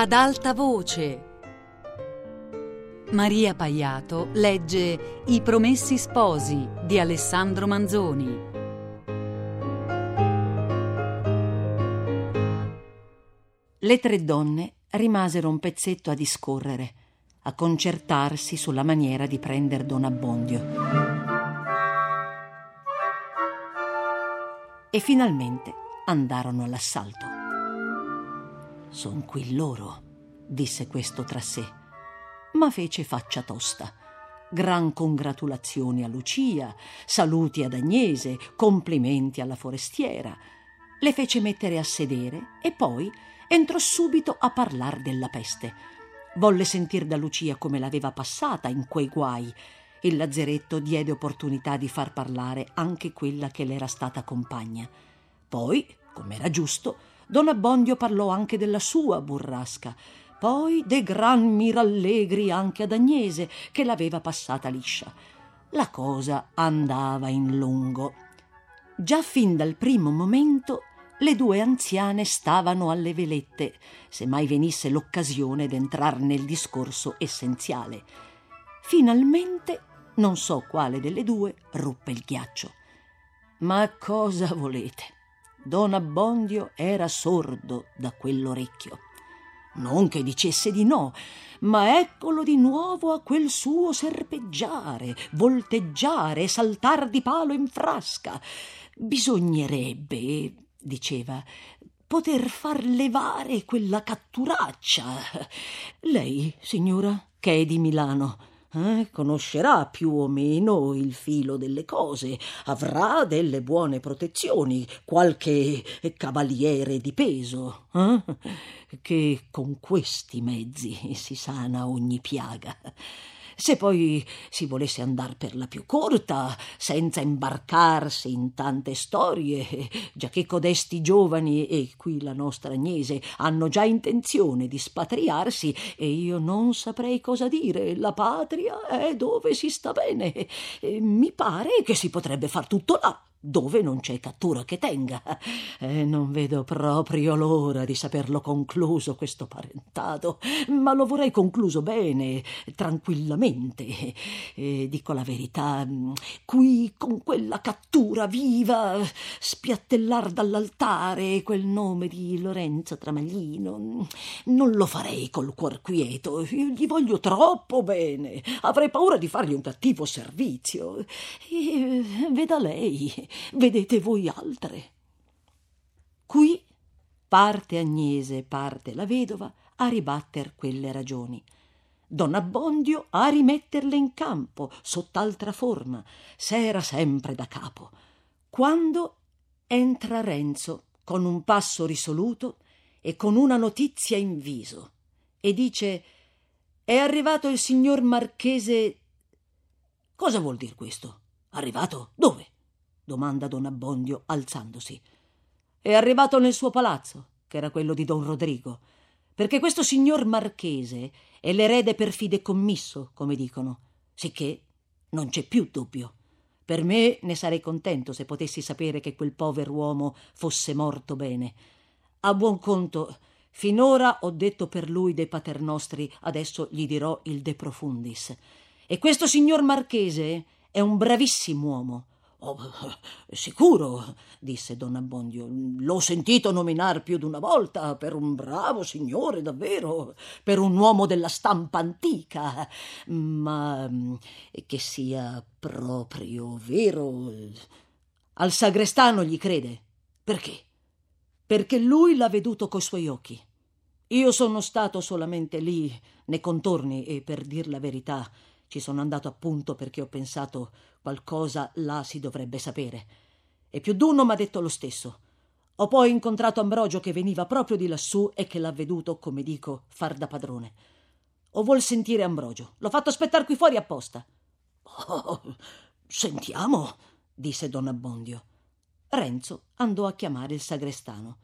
ad alta voce. Maria Paiato legge I Promessi Sposi di Alessandro Manzoni. Le tre donne rimasero un pezzetto a discorrere, a concertarsi sulla maniera di prender Don Abbondio. E finalmente andarono all'assalto. Son qui loro, disse questo tra sé, ma fece faccia tosta. Gran congratulazioni a Lucia, saluti ad Agnese, complimenti alla forestiera. Le fece mettere a sedere e poi entrò subito a parlar della peste. Volle sentir da Lucia come l'aveva passata in quei guai. Il lazzeretto diede opportunità di far parlare anche quella che le era stata compagna. Poi, come era giusto, Don Abbondio parlò anche della sua burrasca, poi de gran mirallegri anche ad Agnese, che l'aveva passata liscia. La cosa andava in lungo. Già fin dal primo momento le due anziane stavano alle velette, se mai venisse l'occasione d'entrar nel discorso essenziale. Finalmente, non so quale delle due, ruppe il ghiaccio. Ma cosa volete? Don Abbondio era sordo da quell'orecchio. Non che dicesse di no, ma eccolo di nuovo a quel suo serpeggiare, volteggiare, saltar di palo in frasca. Bisognerebbe, diceva, poter far levare quella catturaccia. Lei, signora, che è di Milano, eh, conoscerà più o meno il filo delle cose, avrà delle buone protezioni, qualche cavaliere di peso, eh, che con questi mezzi si sana ogni piaga. Se poi si volesse andar per la più corta, senza imbarcarsi in tante storie, già che codesti giovani, e qui la nostra Agnese, hanno già intenzione di spatriarsi, e io non saprei cosa dire, la patria è dove si sta bene. E mi pare che si potrebbe far tutto là dove non c'è cattura che tenga. E non vedo proprio l'ora di saperlo concluso questo parentado, ma lo vorrei concluso bene, tranquillamente. E dico la verità, qui con quella cattura viva spiattellar dall'altare quel nome di Lorenzo Tramaglino, non lo farei col cuor quieto, gli voglio troppo bene, avrei paura di fargli un cattivo servizio. E veda lei, vedete voi altre. Qui parte Agnese, parte la vedova a ribatter quelle ragioni. Don Abbondio a rimetterle in campo sott'altra forma, s'era sempre da capo. Quando entra Renzo con un passo risoluto e con una notizia in viso e dice è arrivato il signor marchese cosa vuol dir questo arrivato dove domanda don abbondio alzandosi. È arrivato nel suo palazzo che era quello di don rodrigo perché questo signor marchese è l'erede per fidecommisso come dicono sicché non c'è più dubbio. Per me ne sarei contento se potessi sapere che quel pover'uomo fosse morto bene. A buon conto finora ho detto per lui dei paternostri adesso gli dirò il de profundis. E questo signor marchese è un bravissimo uomo Oh, sicuro, disse don Abbondio. L'ho sentito nominar più d'una volta per un bravo signore, davvero, per un uomo della stampa antica. Ma mm, che sia proprio vero. Al sagrestano gli crede. Perché? Perché lui l'ha veduto coi suoi occhi. Io sono stato solamente lì, nei contorni, e per dir la verità, ci sono andato appunto perché ho pensato qualcosa là si dovrebbe sapere. E più d'uno m'ha detto lo stesso. Ho poi incontrato Ambrogio che veniva proprio di lassù e che l'ha veduto, come dico, far da padrone. O vuol sentire Ambrogio? L'ho fatto aspettare qui fuori apposta. Oh, sentiamo, disse don Abbondio. Renzo andò a chiamare il sagrestano.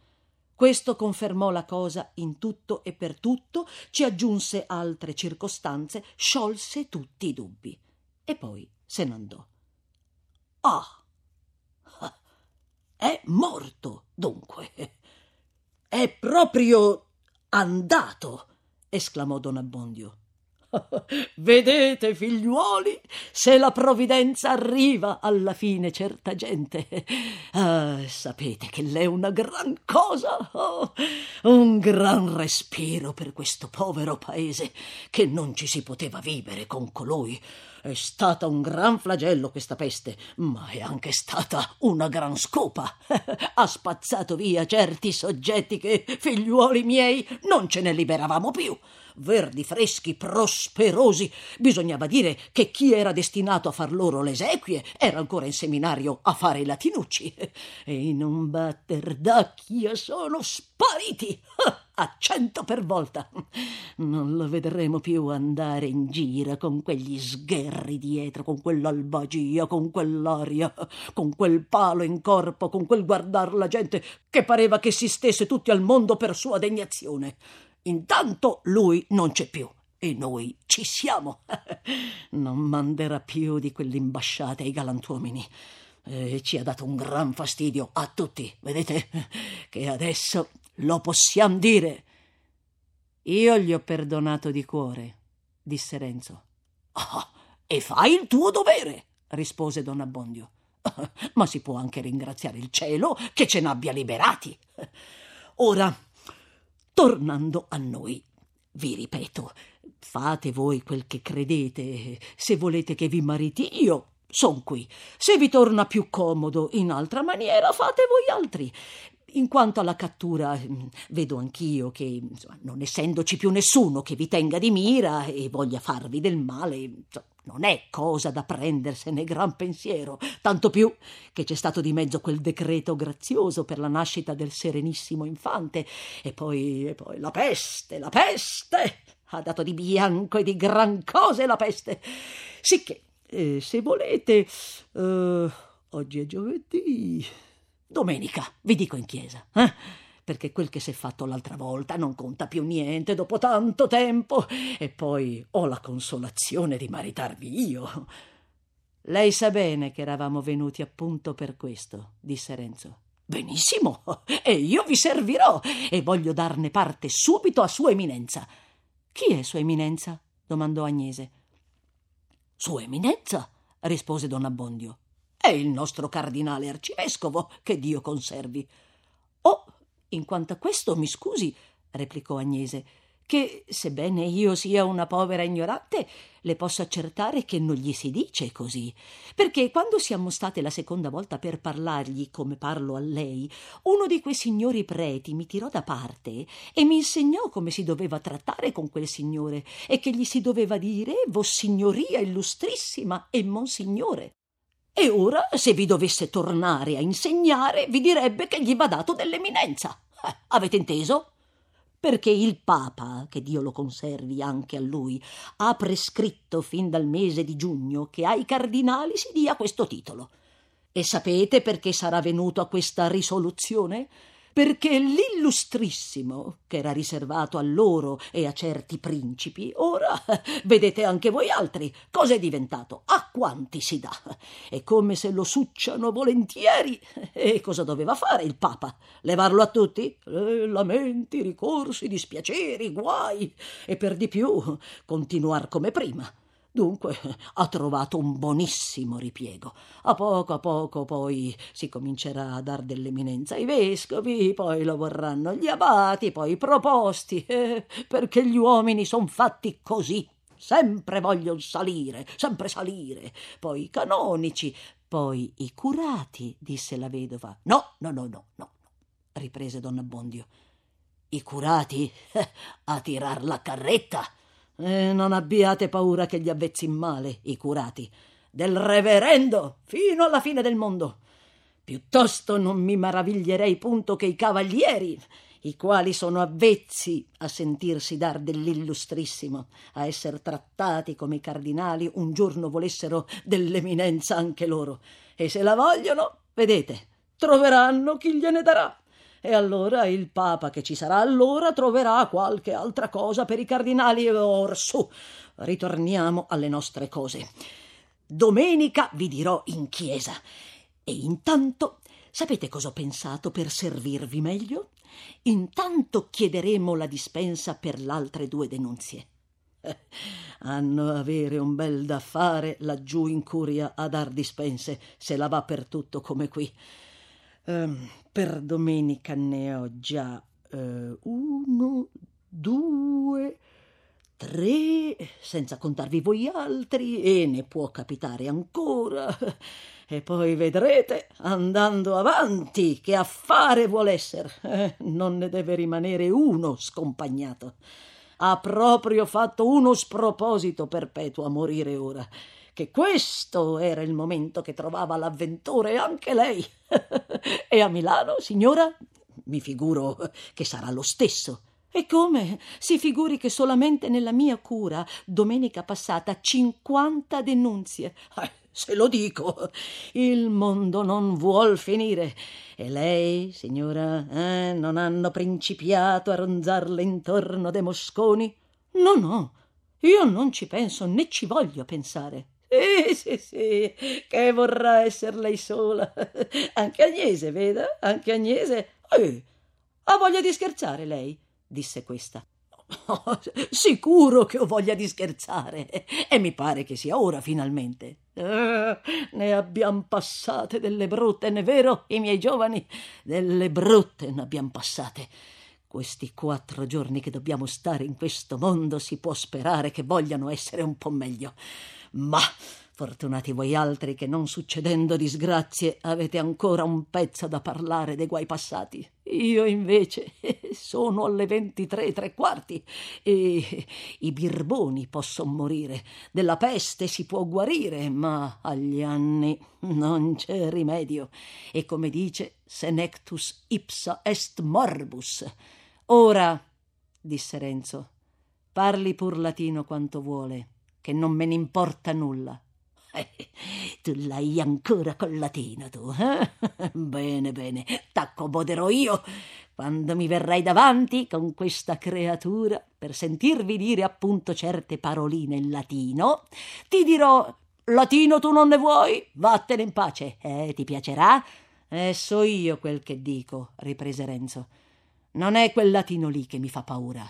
Questo confermò la cosa in tutto e per tutto, ci aggiunse altre circostanze, sciolse tutti i dubbi e poi se n'andò. Ah! È morto, dunque. È proprio andato, esclamò don Abbondio. Vedete, figliuoli, se la provvidenza arriva alla fine certa gente. Ah, sapete che l'è una gran cosa, oh, un gran respiro per questo povero paese, che non ci si poteva vivere con colui. È stata un gran flagello questa peste, ma è anche stata una gran scopa. ha spazzato via certi soggetti che, figliuoli miei, non ce ne liberavamo più verdi freschi, prosperosi. Bisognava dire che chi era destinato a far loro le esequie era ancora in seminario a fare i latinucci. E in un batter d'occhio sono spariti a cento per volta. Non lo vedremo più andare in giro con quegli sgherri dietro, con quell'albagia, con quell'aria, con quel palo in corpo, con quel guardar la gente che pareva che si stesse tutti al mondo per sua degnazione. Intanto lui non c'è più e noi ci siamo. non manderà più di quell'imbasciata ai galantuomini. E ci ha dato un gran fastidio a tutti, vedete? Che adesso lo possiamo dire. Io gli ho perdonato di cuore, disse Renzo. Ah, e fai il tuo dovere, rispose don Abbondio. Ma si può anche ringraziare il cielo che ce n'abbia liberati. Ora Tornando a noi, vi ripeto, fate voi quel che credete. Se volete che vi mariti io, son qui. Se vi torna più comodo in altra maniera, fate voi altri. In quanto alla cattura, vedo anch'io che, insomma, non essendoci più nessuno che vi tenga di mira e voglia farvi del male, insomma, non è cosa da prendersene gran pensiero, tanto più che c'è stato di mezzo quel decreto grazioso per la nascita del serenissimo infante, e poi, e poi la peste, la peste! Ha dato di bianco e di gran cose la peste. Sicché, eh, se volete, eh, oggi è giovedì, domenica, vi dico in chiesa, eh? perché quel che si è fatto l'altra volta non conta più niente dopo tanto tempo, e poi ho la consolazione di maritarvi io. Lei sa bene che eravamo venuti appunto per questo, disse Renzo. Benissimo, e io vi servirò, e voglio darne parte subito a Sua Eminenza. Chi è Sua Eminenza? domandò Agnese. Sua Eminenza, rispose don Abbondio. È il nostro cardinale arcivescovo, che Dio conservi. Oh, in quanto a questo, mi scusi, replicò Agnese, che, sebbene io sia una povera ignorante, le posso accertare che non gli si dice così. Perché quando siamo state la seconda volta per parlargli come parlo a lei, uno di quei signori preti mi tirò da parte e mi insegnò come si doveva trattare con quel signore e che gli si doveva dire Vossignoria illustrissima e Monsignore. E ora, se vi dovesse tornare a insegnare, vi direbbe che gli va dato dell'eminenza. Eh, avete inteso? Perché il Papa, che Dio lo conservi anche a lui, ha prescritto fin dal mese di giugno che ai cardinali si dia questo titolo. E sapete perché sarà venuto a questa risoluzione? Perché l'illustrissimo, che era riservato a loro e a certi principi, ora vedete anche voi altri cosa è diventato, a quanti si dà. È come se lo succiano volentieri. E cosa doveva fare il Papa? Levarlo a tutti? Eh, lamenti, ricorsi, dispiaceri, guai, e per di più continuar come prima. Dunque ha trovato un buonissimo ripiego. A poco a poco poi si comincerà a dar dell'eminenza ai vescovi, poi lo vorranno gli abati, poi i proposti, eh, perché gli uomini son fatti così. Sempre vogliono salire, sempre salire. Poi i canonici, poi i curati, disse la vedova. No, no, no, no, no, riprese don Abbondio. I curati eh, a tirar la carretta e non abbiate paura che gli avvezzi male, i curati. Del reverendo, fino alla fine del mondo. Piuttosto non mi maraviglierei punto che i cavalieri, i quali sono avvezzi a sentirsi dar dell'illustrissimo, a essere trattati come i cardinali, un giorno volessero dell'eminenza anche loro. E se la vogliono, vedete, troveranno chi gliene darà. E allora il Papa che ci sarà allora troverà qualche altra cosa per i cardinali. Or su, ritorniamo alle nostre cose. Domenica vi dirò in chiesa. E intanto, sapete cosa ho pensato per servirvi meglio? intanto chiederemo la dispensa per l'altre due denunzie. Hanno a avere un bel da fare laggiù in curia a dar dispense, se la va per tutto come qui. Um, per domenica ne ho già uh, uno, due, tre, senza contarvi voi altri, e ne può capitare ancora. E poi vedrete, andando avanti, che affare vuol essere. Eh, non ne deve rimanere uno scompagnato. Ha proprio fatto uno sproposito perpetuo a morire ora che questo era il momento che trovava l'avventore anche lei. e a Milano, signora? Mi figuro che sarà lo stesso. E come? Si figuri che solamente nella mia cura domenica passata cinquanta denunzie. Eh, se lo dico, il mondo non vuol finire. E lei, signora, eh, non hanno principiato a ronzarle intorno dei mosconi? No, no, io non ci penso né ci voglio pensare. Sì, sì, sì, che vorrà essere lei sola. Anche Agnese, veda? Anche Agnese. Eh, ha voglia di scherzare lei? disse questa. Oh, sicuro che ho voglia di scherzare e mi pare che sia ora finalmente. Eh, ne abbiamo passate delle brutte, ne vero, i miei giovani? Delle brutte ne abbiamo passate. Questi quattro giorni che dobbiamo stare in questo mondo si può sperare che vogliano essere un po' meglio. Ma fortunati voi altri che non succedendo disgrazie avete ancora un pezzo da parlare dei guai passati. Io invece sono alle ventitré e tre quarti e i birboni possono morire, della peste si può guarire, ma agli anni non c'è rimedio. E come dice senectus ipsa est morbus. Ora, disse Renzo, parli pur latino quanto vuole che non me ne importa nulla. Tu l'hai ancora col latino, tu, eh? Bene, bene, t'accomoderò io quando mi verrai davanti con questa creatura per sentirvi dire appunto certe paroline in latino. Ti dirò latino tu non ne vuoi? Vattene in pace, eh, ti piacerà? Eh, so io quel che dico, riprese Renzo. Non è quel latino lì che mi fa paura.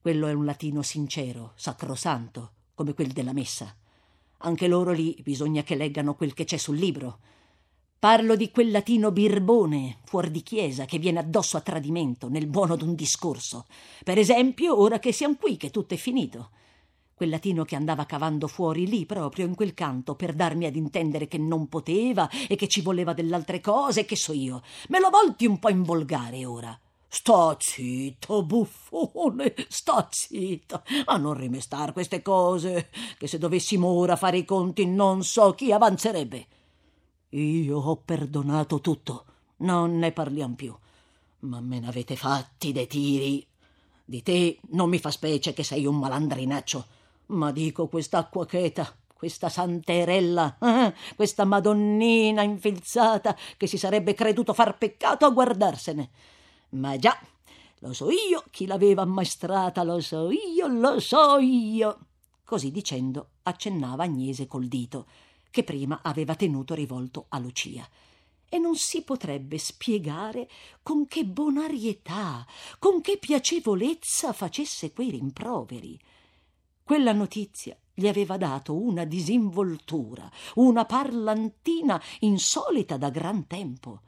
Quello è un latino sincero, sacrosanto come quelli della messa. Anche loro lì bisogna che leggano quel che c'è sul libro. Parlo di quel latino birbone, fuori di chiesa, che viene addosso a tradimento, nel buono d'un discorso. Per esempio, ora che siamo qui, che tutto è finito. Quel latino che andava cavando fuori lì, proprio in quel canto, per darmi ad intendere che non poteva e che ci voleva dell'altre cose, che so io. Me lo volti un po' in volgare ora. Sta zitto, buffone, sta zitto, a non rimestar queste cose, che se dovessimo ora fare i conti non so chi avanzerebbe. Io ho perdonato tutto, non ne parliamo più, ma me n'avete fatti dei tiri. Di te non mi fa specie che sei un malandrinaccio, ma dico quest'acqua cheta, questa santerella, eh? questa madonnina infilzata che si sarebbe creduto far peccato a guardarsene. Ma già, lo so io chi l'aveva ammaestrata, lo so io, lo so io. Così dicendo accennava Agnese col dito, che prima aveva tenuto rivolto a Lucia. E non si potrebbe spiegare con che bonarietà, con che piacevolezza facesse quei rimproveri. Quella notizia gli aveva dato una disinvoltura, una parlantina insolita da gran tempo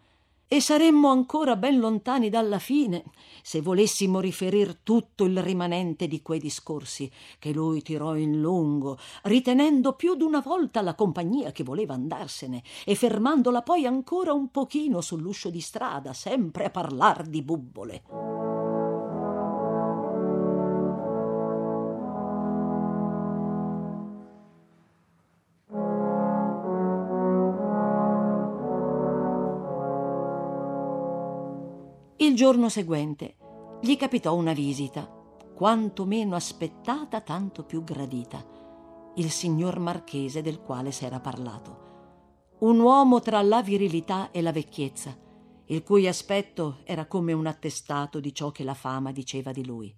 e saremmo ancora ben lontani dalla fine se volessimo riferir tutto il rimanente di quei discorsi che lui tirò in lungo, ritenendo più d'una volta la compagnia che voleva andarsene e fermandola poi ancora un pochino sull'uscio di strada, sempre a parlar di bubbole. Il giorno seguente gli capitò una visita, quanto meno aspettata, tanto più gradita, il signor marchese del quale s'era parlato. Un uomo tra la virilità e la vecchiezza, il cui aspetto era come un attestato di ciò che la fama diceva di lui.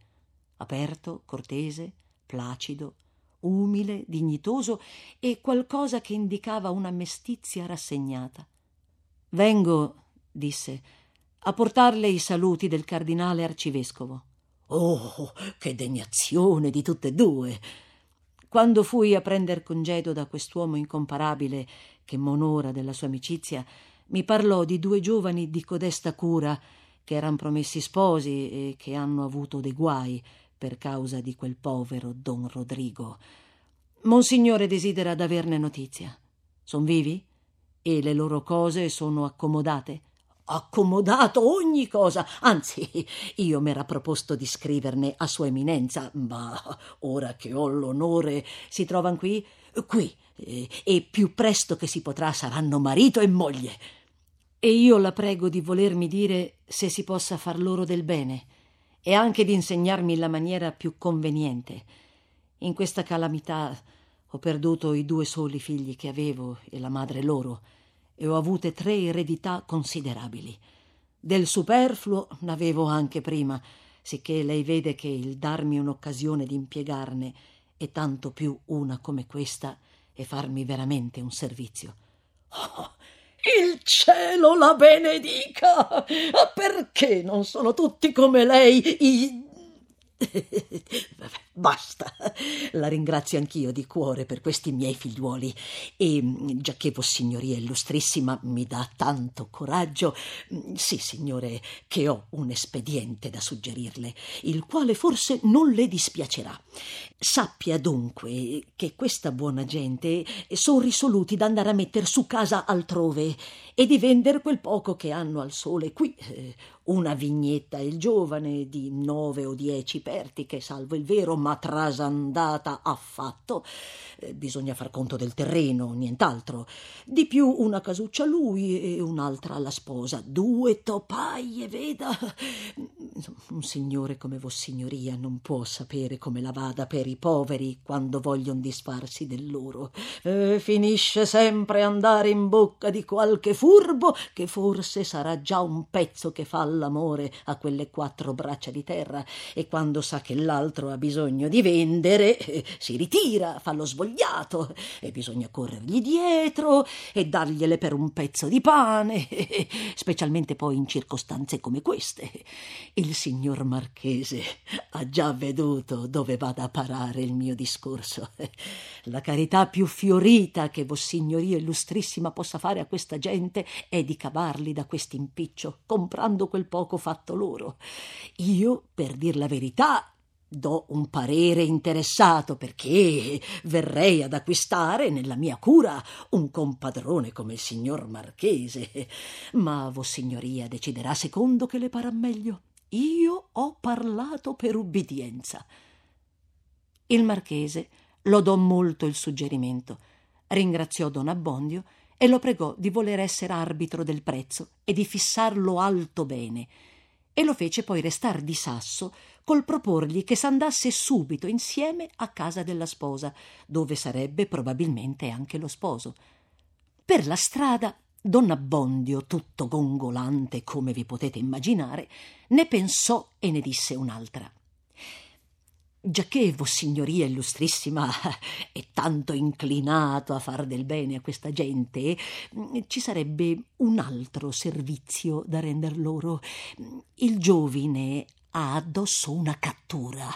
Aperto, cortese, placido, umile, dignitoso e qualcosa che indicava una mestizia rassegnata. Vengo, disse, a portarle i saluti del cardinale arcivescovo. Oh, che degnazione di tutte e due! Quando fui a prender congedo da quest'uomo incomparabile che m'onora della sua amicizia, mi parlò di due giovani di codesta cura che eran promessi sposi e che hanno avuto dei guai per causa di quel povero don Rodrigo. Monsignore desidera d'averne notizia. Son vivi? E le loro cose sono accomodate? Accomodato ogni cosa. Anzi, io m'era proposto di scriverne a Sua Eminenza, ma ora che ho l'onore. Si trovan qui? Qui. E più presto che si potrà saranno marito e moglie. E io la prego di volermi dire se si possa far loro del bene e anche di insegnarmi la maniera più conveniente. In questa calamità ho perduto i due soli figli che avevo e la madre loro e ho avute tre eredità considerabili. Del superfluo n'avevo anche prima, sicché lei vede che il darmi un'occasione di impiegarne e tanto più una come questa è farmi veramente un servizio. Oh, il cielo la benedica! Perché non sono tutti come lei i Basta. La ringrazio anch'io di cuore per questi miei figliuoli e giacché Vossignoria Illustrissima mi dà tanto coraggio, sì, signore, che ho un espediente da suggerirle, il quale forse non le dispiacerà. Sappia dunque che questa buona gente sono risoluti d'andare a metter su casa altrove e di vender quel poco che hanno al sole qui, eh, una vignetta il giovane di nove o dieci pertiche, salvo il vero, ma trasandata affatto. Eh, bisogna far conto del terreno, nient'altro. Di più una casuccia a lui e un'altra alla sposa. Due topaie, veda. Un signore come Vossignoria non può sapere come la vada per i poveri quando vogliono disfarsi del loro. Eh, finisce sempre andare in bocca di qualche furbo che forse sarà già un pezzo che fa l'amore a quelle quattro braccia di terra e quando sa che l'altro ha bisogno di vendere eh, si ritira, fa lo svogliato e bisogna corrergli dietro e dargliele per un pezzo di pane, specialmente poi in circostanze come queste. Il signor Marchese ha già veduto dove vada a parare il mio discorso. La carità più fiorita che Vossignoria Illustrissima possa fare a questa gente è di cavarli da quest'impiccio, comprando quel poco fatto loro. Io, per dir la verità, do un parere interessato perché verrei ad acquistare nella mia cura un compadrone come il signor Marchese. Ma Vossignoria deciderà secondo che le parrà meglio. Io ho parlato per ubbidienza. Il Marchese lodò molto il suggerimento, ringraziò Don Abbondio e lo pregò di voler essere arbitro del prezzo e di fissarlo alto bene, e lo fece poi restar di sasso col proporgli che s'andasse subito insieme a casa della sposa, dove sarebbe probabilmente anche lo sposo. Per la strada Don Abbondio, tutto gongolante come vi potete immaginare, ne pensò e ne disse un'altra giacché Vossignoria Illustrissima è tanto inclinato a far del bene a questa gente, ci sarebbe un altro servizio da render loro. Il giovine ha addosso una cattura,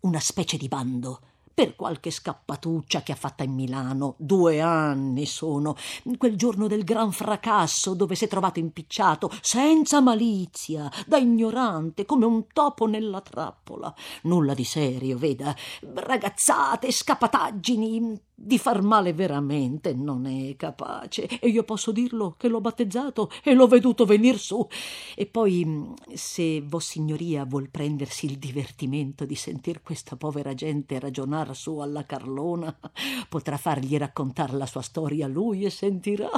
una specie di bando per qualche scappatuccia che ha fatta in Milano. Due anni sono, quel giorno del gran fracasso dove si è trovato impicciato, senza malizia, da ignorante, come un topo nella trappola. Nulla di serio, veda, ragazzate, scappataggini, di far male veramente non è capace. E io posso dirlo che l'ho battezzato e l'ho veduto venir su. E poi se vossignoria vuol prendersi il divertimento di sentir questa povera gente ragionar su alla Carlona potrà fargli raccontar la sua storia lui e sentirà.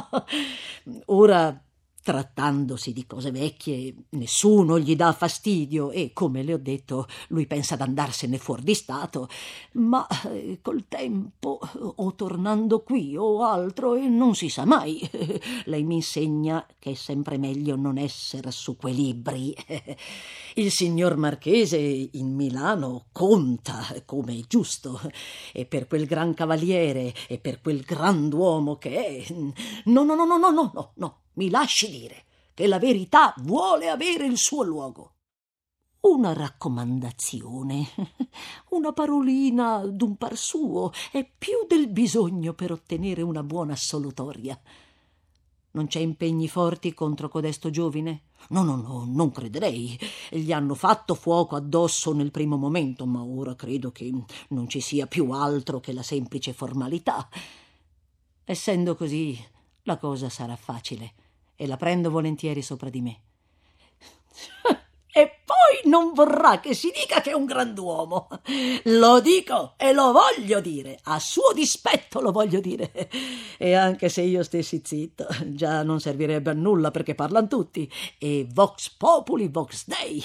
Ora Trattandosi di cose vecchie, nessuno gli dà fastidio e, come le ho detto, lui pensa d'andarsene fuori di stato, ma eh, col tempo, o tornando qui o altro, e non si sa mai. Lei mi insegna che è sempre meglio non essere su quei libri. Il signor Marchese in Milano conta, come è giusto, e per quel gran cavaliere e per quel grand'uomo che è. No, no, no, no, no, no, no, mi lasci dire che la verità vuole avere il suo luogo. Una raccomandazione, una parolina d'un par suo è più del bisogno per ottenere una buona assolutoria. Non c'è impegni forti contro codesto giovine? No, no, no, non crederei. Gli hanno fatto fuoco addosso nel primo momento, ma ora credo che non ci sia più altro che la semplice formalità. Essendo così, la cosa sarà facile e la prendo volentieri sopra di me. E poi non vorrà che si dica che è un grand'uomo. Lo dico e lo voglio dire, a suo dispetto lo voglio dire. E anche se io stessi zitto, già non servirebbe a nulla perché parlano tutti. E vox populi, vox dei.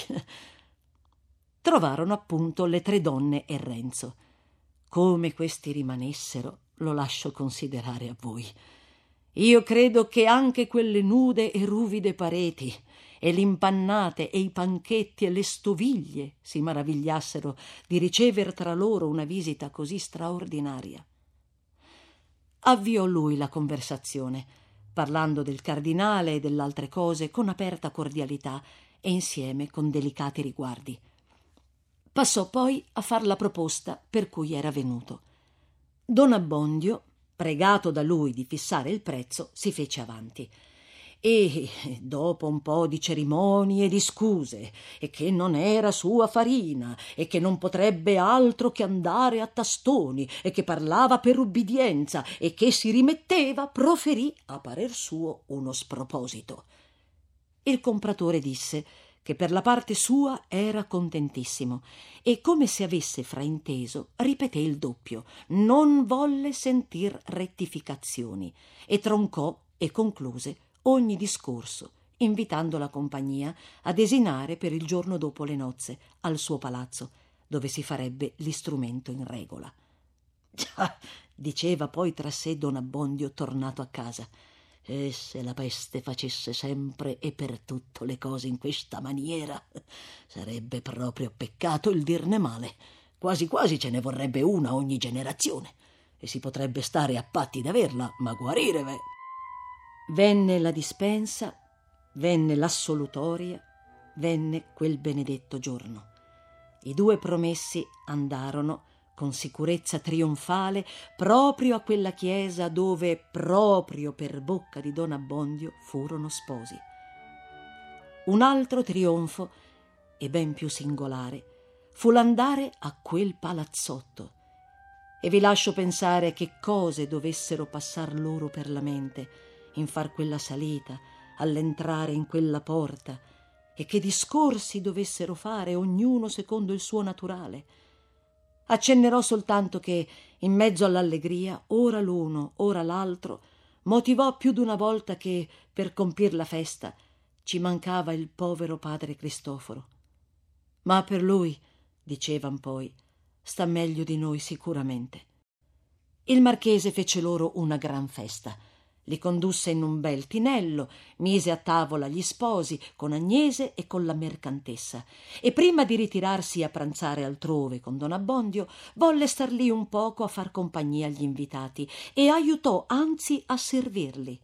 Trovarono appunto le tre donne e Renzo. Come questi rimanessero, lo lascio considerare a voi. Io credo che anche quelle nude e ruvide pareti e l'impannate e i panchetti e le stoviglie si maravigliassero di ricever tra loro una visita così straordinaria. Avviò lui la conversazione, parlando del cardinale e dell'altre cose con aperta cordialità e insieme con delicati riguardi. Passò poi a far la proposta per cui era venuto. Don Abbondio, pregato da lui di fissare il prezzo, si fece avanti. E dopo un po di cerimonie e di scuse e che non era sua farina e che non potrebbe altro che andare a tastoni e che parlava per ubbidienza e che si rimetteva proferì a parer suo uno sproposito. Il compratore disse che per la parte sua era contentissimo e come se avesse frainteso ripeté il doppio non volle sentir rettificazioni e troncò e concluse ogni discorso, invitando la compagnia a desinare per il giorno dopo le nozze al suo palazzo, dove si farebbe l'istrumento in regola. Già, diceva poi tra sé don Abbondio tornato a casa. E se la peste facesse sempre e per tutto le cose in questa maniera, sarebbe proprio peccato il dirne male. Quasi quasi ce ne vorrebbe una ogni generazione, e si potrebbe stare a patti d'averla, ma guarire, beh. Venne la dispensa, venne l'assolutoria, venne quel benedetto giorno. I due promessi andarono con sicurezza trionfale proprio a quella chiesa dove, proprio per bocca di Don Abbondio, furono sposi. Un altro trionfo, e ben più singolare, fu l'andare a quel palazzotto. E vi lascio pensare che cose dovessero passar loro per la mente in far quella salita, all'entrare in quella porta, e che discorsi dovessero fare ognuno secondo il suo naturale. Accennerò soltanto che, in mezzo all'allegria, ora l'uno, ora l'altro, motivò più d'una volta che, per compir la festa, ci mancava il povero padre Cristoforo. Ma per lui, dicevan poi, sta meglio di noi sicuramente. Il marchese fece loro una gran festa li condusse in un bel tinello, mise a tavola gli sposi con Agnese e con la mercantessa e prima di ritirarsi a pranzare altrove con don Abbondio volle star lì un poco a far compagnia agli invitati e aiutò anzi a servirli.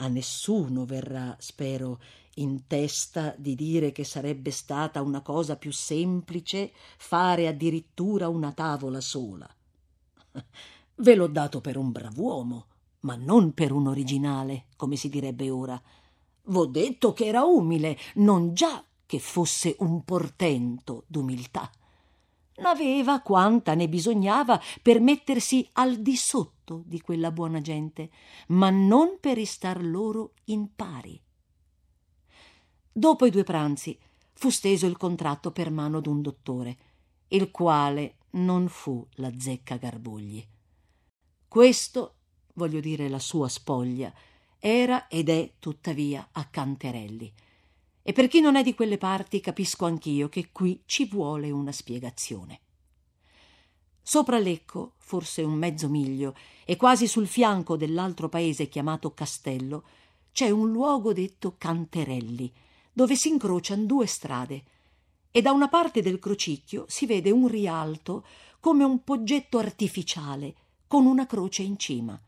A nessuno verrà, spero, in testa di dire che sarebbe stata una cosa più semplice fare addirittura una tavola sola. Ve l'ho dato per un brav'uomo ma non per un originale, come si direbbe ora. V'ho detto che era umile, non già che fosse un portento d'umiltà. N'aveva quanta ne bisognava per mettersi al di sotto di quella buona gente, ma non per istar loro in pari. Dopo i due pranzi fu steso il contratto per mano d'un dottore, il quale non fu la zecca Garbugli. Questo voglio dire la sua spoglia, era ed è tuttavia a Canterelli. E per chi non è di quelle parti capisco anch'io che qui ci vuole una spiegazione. Sopra Lecco, forse un mezzo miglio, e quasi sul fianco dell'altro paese chiamato Castello, c'è un luogo detto Canterelli, dove si incrociano due strade, e da una parte del crocicchio si vede un rialto come un poggetto artificiale con una croce in cima.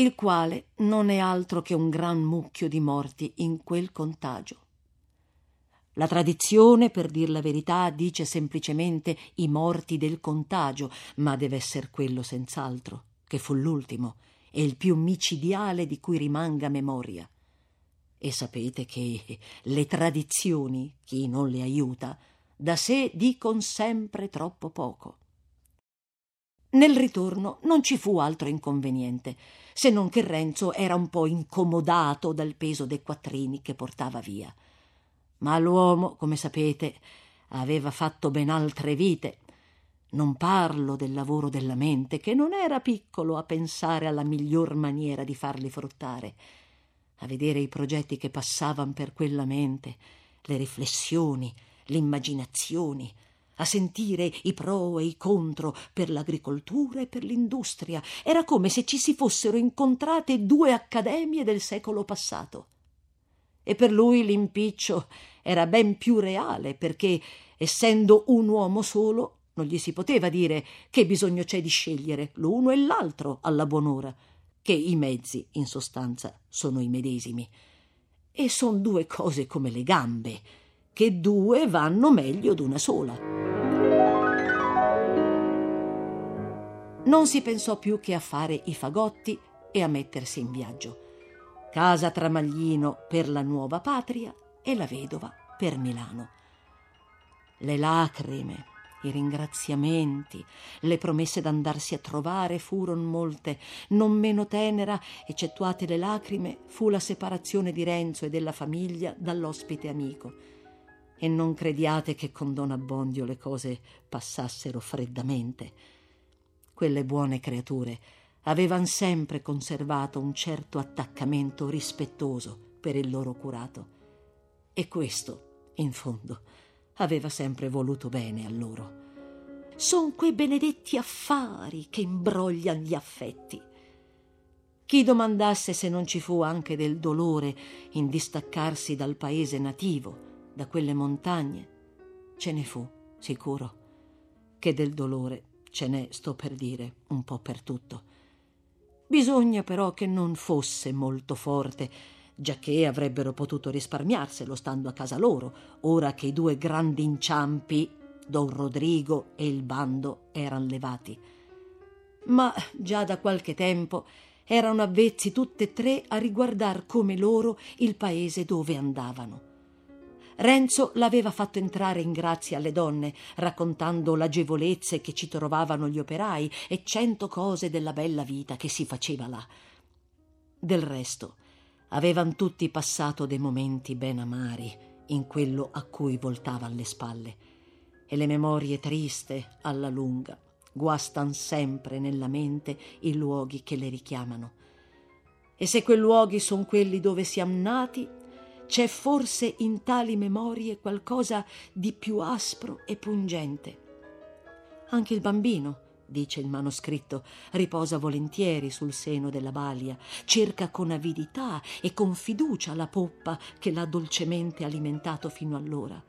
Il quale non è altro che un gran mucchio di morti in quel contagio. La tradizione, per dir la verità, dice semplicemente i morti del contagio, ma deve essere quello senz'altro, che fu l'ultimo e il più micidiale di cui rimanga memoria. E sapete che le tradizioni, chi non le aiuta, da sé dicon sempre troppo poco. Nel ritorno non ci fu altro inconveniente, se non che Renzo era un po' incomodato dal peso dei quattrini che portava via. Ma l'uomo, come sapete, aveva fatto ben altre vite. Non parlo del lavoro della mente, che non era piccolo a pensare alla miglior maniera di farli fruttare, a vedere i progetti che passavan per quella mente, le riflessioni, le immaginazioni, a sentire i pro e i contro per l'agricoltura e per l'industria. Era come se ci si fossero incontrate due accademie del secolo passato. E per lui l'impiccio era ben più reale perché, essendo un uomo solo, non gli si poteva dire che bisogno c'è di scegliere l'uno e l'altro alla buon'ora, che i mezzi, in sostanza, sono i medesimi. E son due cose come le gambe, che due vanno meglio d'una sola. non si pensò più che a fare i fagotti e a mettersi in viaggio. Casa Tramaglino per la nuova patria e la vedova per Milano. Le lacrime, i ringraziamenti, le promesse d'andarsi a trovare furono molte. Non meno tenera, eccettuate le lacrime, fu la separazione di Renzo e della famiglia dall'ospite amico. E non crediate che con Don Abbondio le cose passassero freddamente quelle buone creature avevan sempre conservato un certo attaccamento rispettoso per il loro curato. E questo, in fondo, aveva sempre voluto bene a loro. Son quei benedetti affari che imbrogliano gli affetti. Chi domandasse se non ci fu anche del dolore in distaccarsi dal paese nativo, da quelle montagne, ce ne fu, sicuro, che del dolore Ce n'è, sto per dire, un po' per tutto. Bisogna però che non fosse molto forte, giacché avrebbero potuto risparmiarselo stando a casa loro, ora che i due grandi inciampi, Don Rodrigo e il bando, erano levati. Ma già da qualche tempo erano avvezzi tutte e tre a riguardar come loro il paese dove andavano. Renzo l'aveva fatto entrare in grazia alle donne, raccontando l'agevolezze che ci trovavano gli operai e cento cose della bella vita che si faceva là. Del resto, avevan tutti passato dei momenti ben amari in quello a cui voltavan le spalle, e le memorie triste, alla lunga, guastan sempre nella mente i luoghi che le richiamano. E se quei luoghi son quelli dove siamo nati, c'è forse in tali memorie qualcosa di più aspro e pungente. Anche il bambino, dice il manoscritto, riposa volentieri sul seno della balia, cerca con avidità e con fiducia la poppa che l'ha dolcemente alimentato fino allora.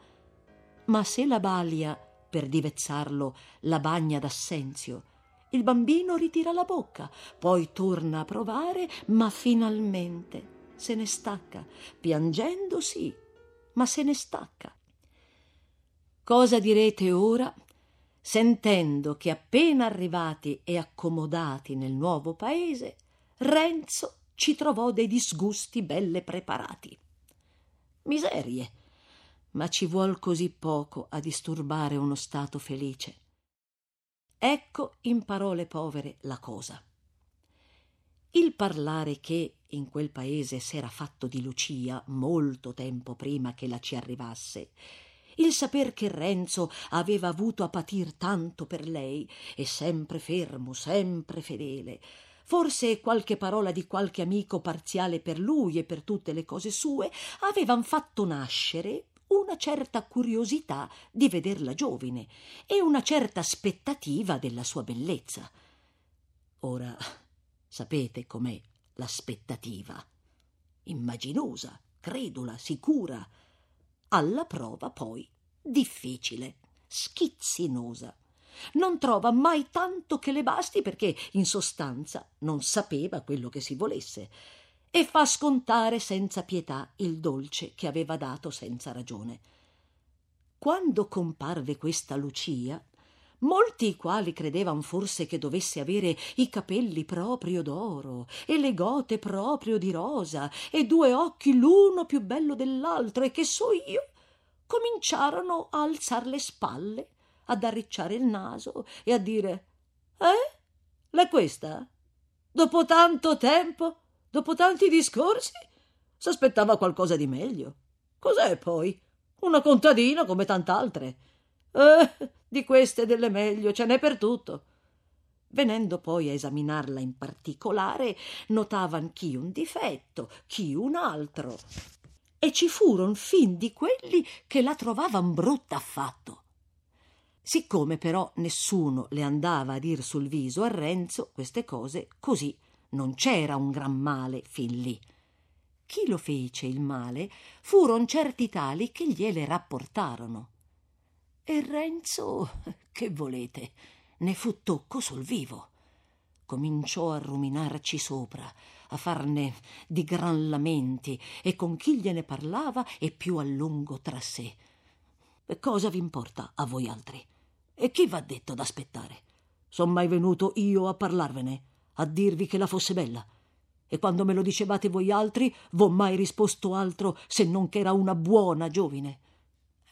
Ma se la balia, per divezzarlo, la bagna d'assenzio, il bambino ritira la bocca, poi torna a provare, ma finalmente se ne stacca, piangendo sì, ma se ne stacca. Cosa direte ora, sentendo che appena arrivati e accomodati nel nuovo paese, Renzo ci trovò dei disgusti belle preparati. Miserie, ma ci vuol così poco a disturbare uno stato felice. Ecco in parole povere la cosa. Il parlare che in quel paese s'era fatto di Lucia molto tempo prima che la ci arrivasse, il saper che Renzo aveva avuto a patir tanto per lei e sempre fermo, sempre fedele, forse qualche parola di qualche amico parziale per lui e per tutte le cose sue, avevan fatto nascere una certa curiosità di vederla giovine e una certa aspettativa della sua bellezza. Ora Sapete com'è l'aspettativa. Immaginosa, credula, sicura. Alla prova poi difficile, schizzinosa. Non trova mai tanto che le basti perché, in sostanza, non sapeva quello che si volesse e fa scontare senza pietà il dolce che aveva dato senza ragione. Quando comparve questa Lucia, molti i quali credevan forse che dovesse avere i capelli proprio d'oro e le gote proprio di rosa e due occhi l'uno più bello dell'altro e che so io, cominciarono a alzar le spalle, ad arricciare il naso e a dire Eh? L'è questa? Dopo tanto tempo? Dopo tanti discorsi? S'aspettava qualcosa di meglio. Cos'è poi? Una contadina come tant'altre. Eh, di queste delle meglio, ce n'è per tutto. Venendo poi a esaminarla in particolare, notavan chi un difetto, chi un altro. E ci furono fin di quelli che la trovavan brutta affatto. Siccome però nessuno le andava a dir sul viso a Renzo queste cose, così non c'era un gran male fin lì. Chi lo fece il male furono certi tali che gliele rapportarono. E Renzo, che volete, ne fu tocco sul vivo. Cominciò a ruminarci sopra, a farne di gran lamenti, e con chi gliene parlava e più a lungo tra sé. Cosa vi importa a voi altri? E chi v'ha detto d'aspettare? Son mai venuto io a parlarvene? a dirvi che la fosse bella. E quando me lo dicevate voi altri, v'ho mai risposto altro se non che era una buona giovine.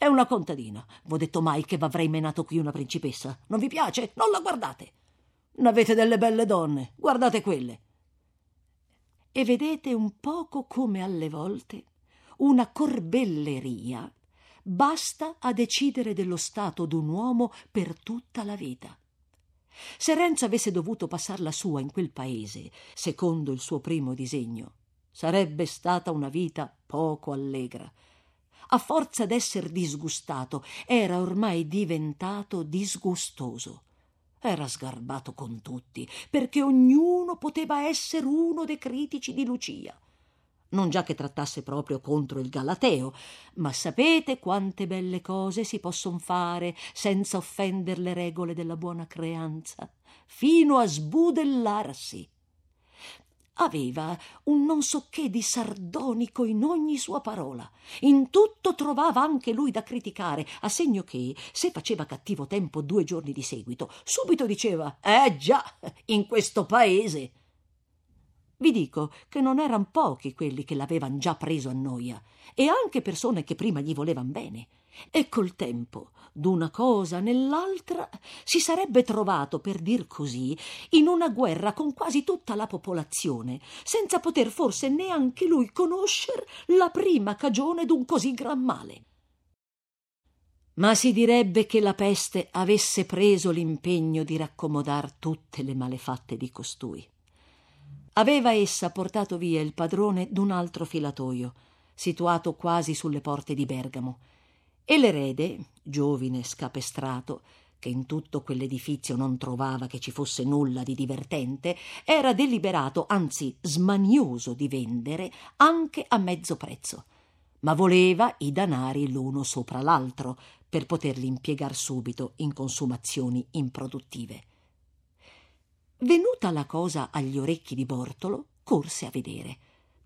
È una contadina. V'ho detto mai che v'avrei menato qui una principessa. Non vi piace? Non la guardate. N'avete delle belle donne. Guardate quelle. E vedete un poco come alle volte una corbelleria basta a decidere dello stato d'un uomo per tutta la vita. Se Renzo avesse dovuto passar la sua in quel paese, secondo il suo primo disegno, sarebbe stata una vita poco allegra. A forza d'esser disgustato, era ormai diventato disgustoso. Era sgarbato con tutti, perché ognuno poteva essere uno dei critici di Lucia non già che trattasse proprio contro il Galateo, ma sapete quante belle cose si posson fare senza offender le regole della buona creanza, fino a sbudellarsi. Aveva un non so che di sardonico in ogni sua parola. In tutto trovava anche lui da criticare, a segno che, se faceva cattivo tempo due giorni di seguito, subito diceva: Eh già, in questo paese vi dico che non eran pochi quelli che l'avevan già preso a noia, e anche persone che prima gli volevan bene. E col tempo, d'una cosa nell'altra, si sarebbe trovato, per dir così, in una guerra con quasi tutta la popolazione, senza poter forse neanche lui conoscer la prima cagione d'un così gran male. Ma si direbbe che la peste avesse preso l'impegno di raccomodar tutte le malefatte di costui. Aveva essa portato via il padrone d'un altro filatoio, situato quasi sulle porte di Bergamo, e l'erede, giovine scapestrato, che in tutto quell'edifizio non trovava che ci fosse nulla di divertente, era deliberato, anzi smanioso di vendere anche a mezzo prezzo, ma voleva i danari l'uno sopra l'altro per poterli impiegar subito in consumazioni improduttive. Venuta la cosa agli orecchi di Bortolo, corse a vedere.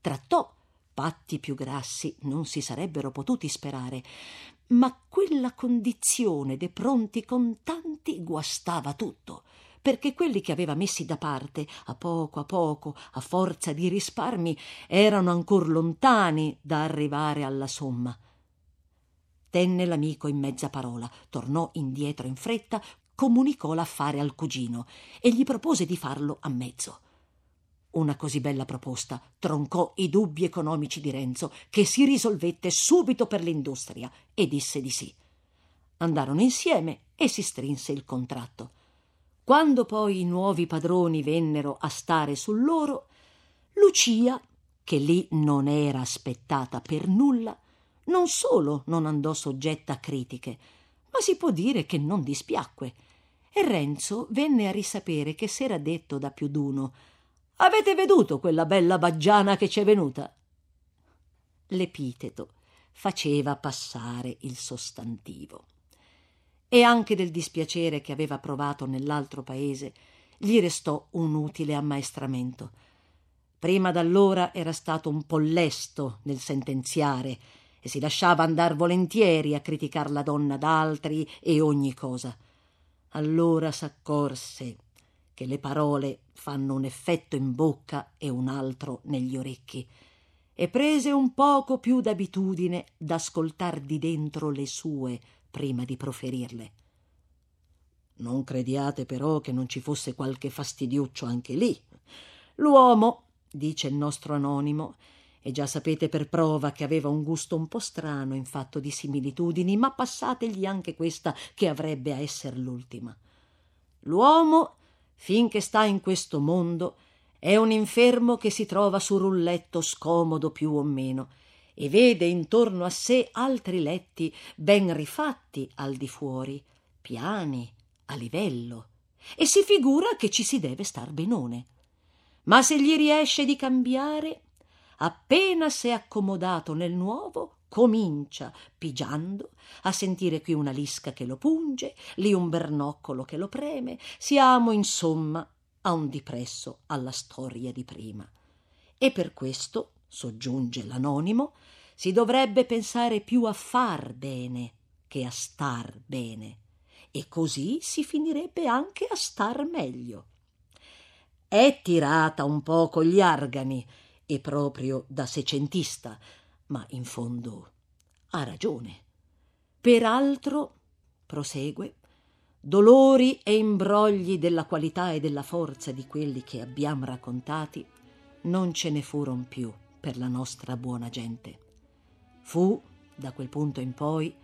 Trattò patti più grassi non si sarebbero potuti sperare, ma quella condizione de pronti contanti guastava tutto, perché quelli che aveva messi da parte, a poco a poco, a forza di risparmi, erano ancor lontani da arrivare alla somma. Tenne l'amico in mezza parola, tornò indietro in fretta, comunicò l'affare al cugino e gli propose di farlo a mezzo. Una così bella proposta troncò i dubbi economici di Renzo, che si risolvette subito per l'industria e disse di sì. Andarono insieme e si strinse il contratto. Quando poi i nuovi padroni vennero a stare sul loro, Lucia, che lì non era aspettata per nulla, non solo non andò soggetta a critiche, ma si può dire che non dispiacque. E Renzo venne a risapere che s'era detto da più d'uno Avete veduto quella bella baggiana che c'è venuta? L'epiteto faceva passare il sostantivo. e anche del dispiacere che aveva provato nell'altro paese, gli restò un utile ammaestramento. Prima d'allora era stato un po' lesto nel sentenziare e si lasciava andar volentieri a criticar la donna d'altri e ogni cosa. Allora s'accorse che le parole fanno un effetto in bocca e un altro negli orecchi e prese un poco più d'abitudine d'ascoltar di dentro le sue prima di proferirle. Non crediate però che non ci fosse qualche fastidiuccio anche lì. L'uomo, dice il nostro anonimo, e già sapete per prova che aveva un gusto un po' strano in fatto di similitudini, ma passategli anche questa che avrebbe a esser l'ultima. L'uomo, finché sta in questo mondo, è un infermo che si trova su un letto scomodo più o meno e vede intorno a sé altri letti ben rifatti al di fuori, piani, a livello, e si figura che ci si deve star benone. Ma se gli riesce di cambiare, appena s'è accomodato nel nuovo, comincia, pigiando, a sentire qui una lisca che lo punge, lì un bernoccolo che lo preme, siamo insomma a un dipresso alla storia di prima. E per questo, soggiunge l'anonimo, si dovrebbe pensare più a far bene che a star bene, e così si finirebbe anche a star meglio. È tirata un po' con gli argani, e proprio da secentista, ma in fondo ha ragione. Peraltro, prosegue, dolori e imbrogli della qualità e della forza di quelli che abbiamo raccontati non ce ne furono più per la nostra buona gente. Fu, da quel punto in poi,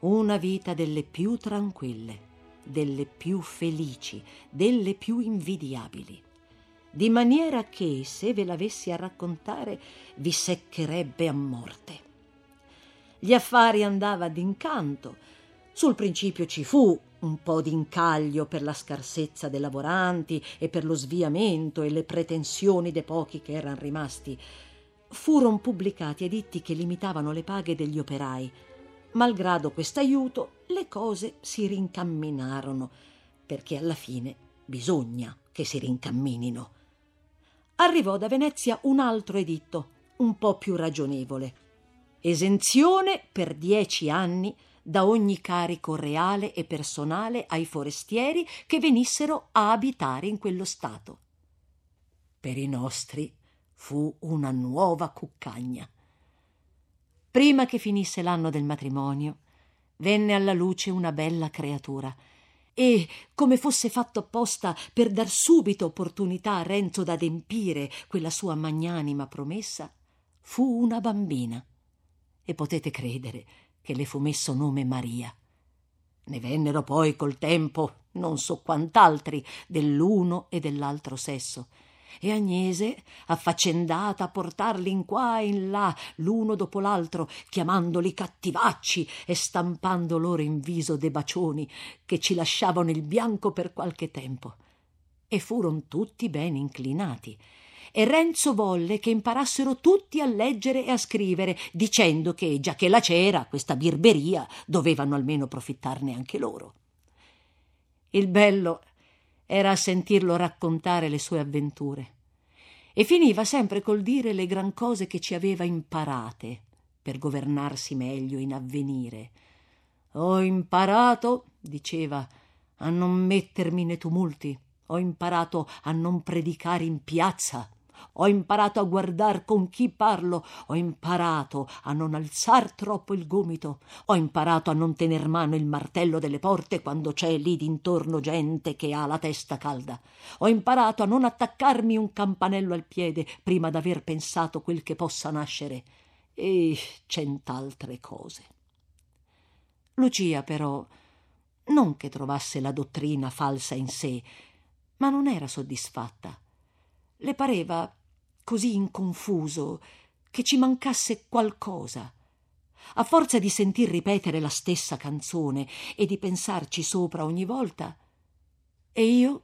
una vita delle più tranquille, delle più felici, delle più invidiabili di maniera che, se ve l'avessi a raccontare, vi seccherebbe a morte. Gli affari andava d'incanto. Sul principio ci fu un po' d'incaglio per la scarsezza dei lavoranti e per lo sviamento e le pretensioni dei pochi che erano rimasti. Furono pubblicati editti che limitavano le paghe degli operai. Malgrado quest'aiuto, le cose si rincamminarono, perché alla fine bisogna che si rincamminino arrivò da Venezia un altro editto, un po' più ragionevole. Esenzione per dieci anni da ogni carico reale e personale ai forestieri che venissero a abitare in quello Stato. Per i nostri fu una nuova cuccagna. Prima che finisse l'anno del matrimonio, venne alla luce una bella creatura e, come fosse fatto apposta per dar subito opportunità a Renzo d'adempire quella sua magnanima promessa, fu una bambina. E potete credere che le fu messo nome Maria. Ne vennero poi col tempo non so quant'altri dell'uno e dell'altro sesso, e Agnese, affaccendata a portarli in qua e in là, l'uno dopo l'altro, chiamandoli cattivacci e stampando loro in viso dei bacioni che ci lasciavano il bianco per qualche tempo. E furono tutti ben inclinati. E Renzo volle che imparassero tutti a leggere e a scrivere, dicendo che, già che la c'era, questa birberia, dovevano almeno profittarne anche loro. Il bello era a sentirlo raccontare le sue avventure. E finiva sempre col dire le gran cose che ci aveva imparate per governarsi meglio in avvenire. Ho imparato, diceva, a non mettermi nei tumulti, ho imparato a non predicare in piazza, ho imparato a guardar con chi parlo, ho imparato a non alzar troppo il gomito, ho imparato a non tener mano il martello delle porte quando c'è lì d'intorno gente che ha la testa calda, ho imparato a non attaccarmi un campanello al piede prima d'aver pensato quel che possa nascere, e cent'altre cose. Lucia, però, non che trovasse la dottrina falsa in sé, ma non era soddisfatta le pareva così inconfuso che ci mancasse qualcosa. A forza di sentir ripetere la stessa canzone e di pensarci sopra ogni volta. E io?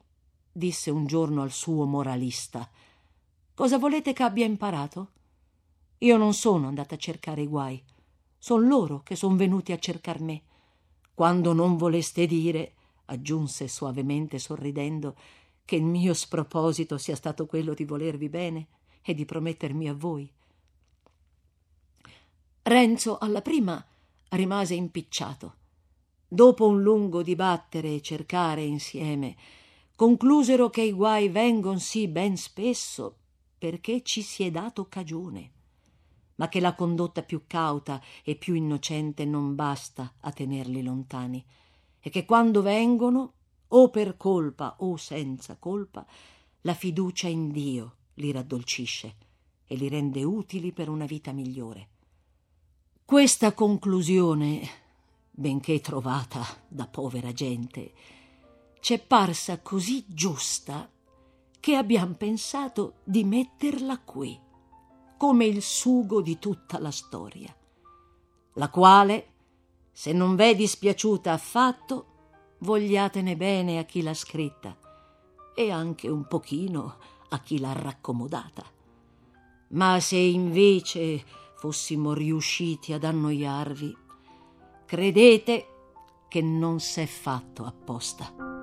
disse un giorno al suo moralista. Cosa volete che abbia imparato? Io non sono andata a cercare i guai. Son loro che son venuti a cercar me. quando non voleste dire, aggiunse suavemente sorridendo, che il mio sproposito sia stato quello di volervi bene e di promettermi a voi. Renzo alla prima rimase impicciato. Dopo un lungo dibattere e cercare insieme, conclusero che i guai vengon sì ben spesso perché ci si è dato cagione, ma che la condotta più cauta e più innocente non basta a tenerli lontani, e che quando vengono, o per colpa o senza colpa, la fiducia in Dio li raddolcisce e li rende utili per una vita migliore. Questa conclusione, benché trovata da povera gente, c'è parsa così giusta che abbiamo pensato di metterla qui, come il sugo di tutta la storia, la quale, se non v'è dispiaciuta affatto, vogliatene bene a chi l'ha scritta e anche un pochino a chi l'ha raccomodata. Ma se invece fossimo riusciti ad annoiarvi, credete che non s'è fatto apposta.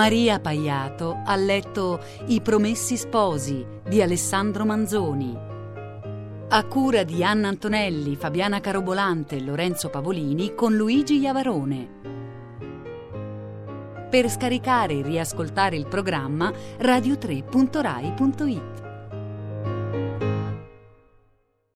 Maria Paiato ha letto I Promessi Sposi di Alessandro Manzoni. A cura di Anna Antonelli, Fabiana Carobolante e Lorenzo Pavolini con Luigi Iavarone. Per scaricare e riascoltare il programma radio3.rai.it.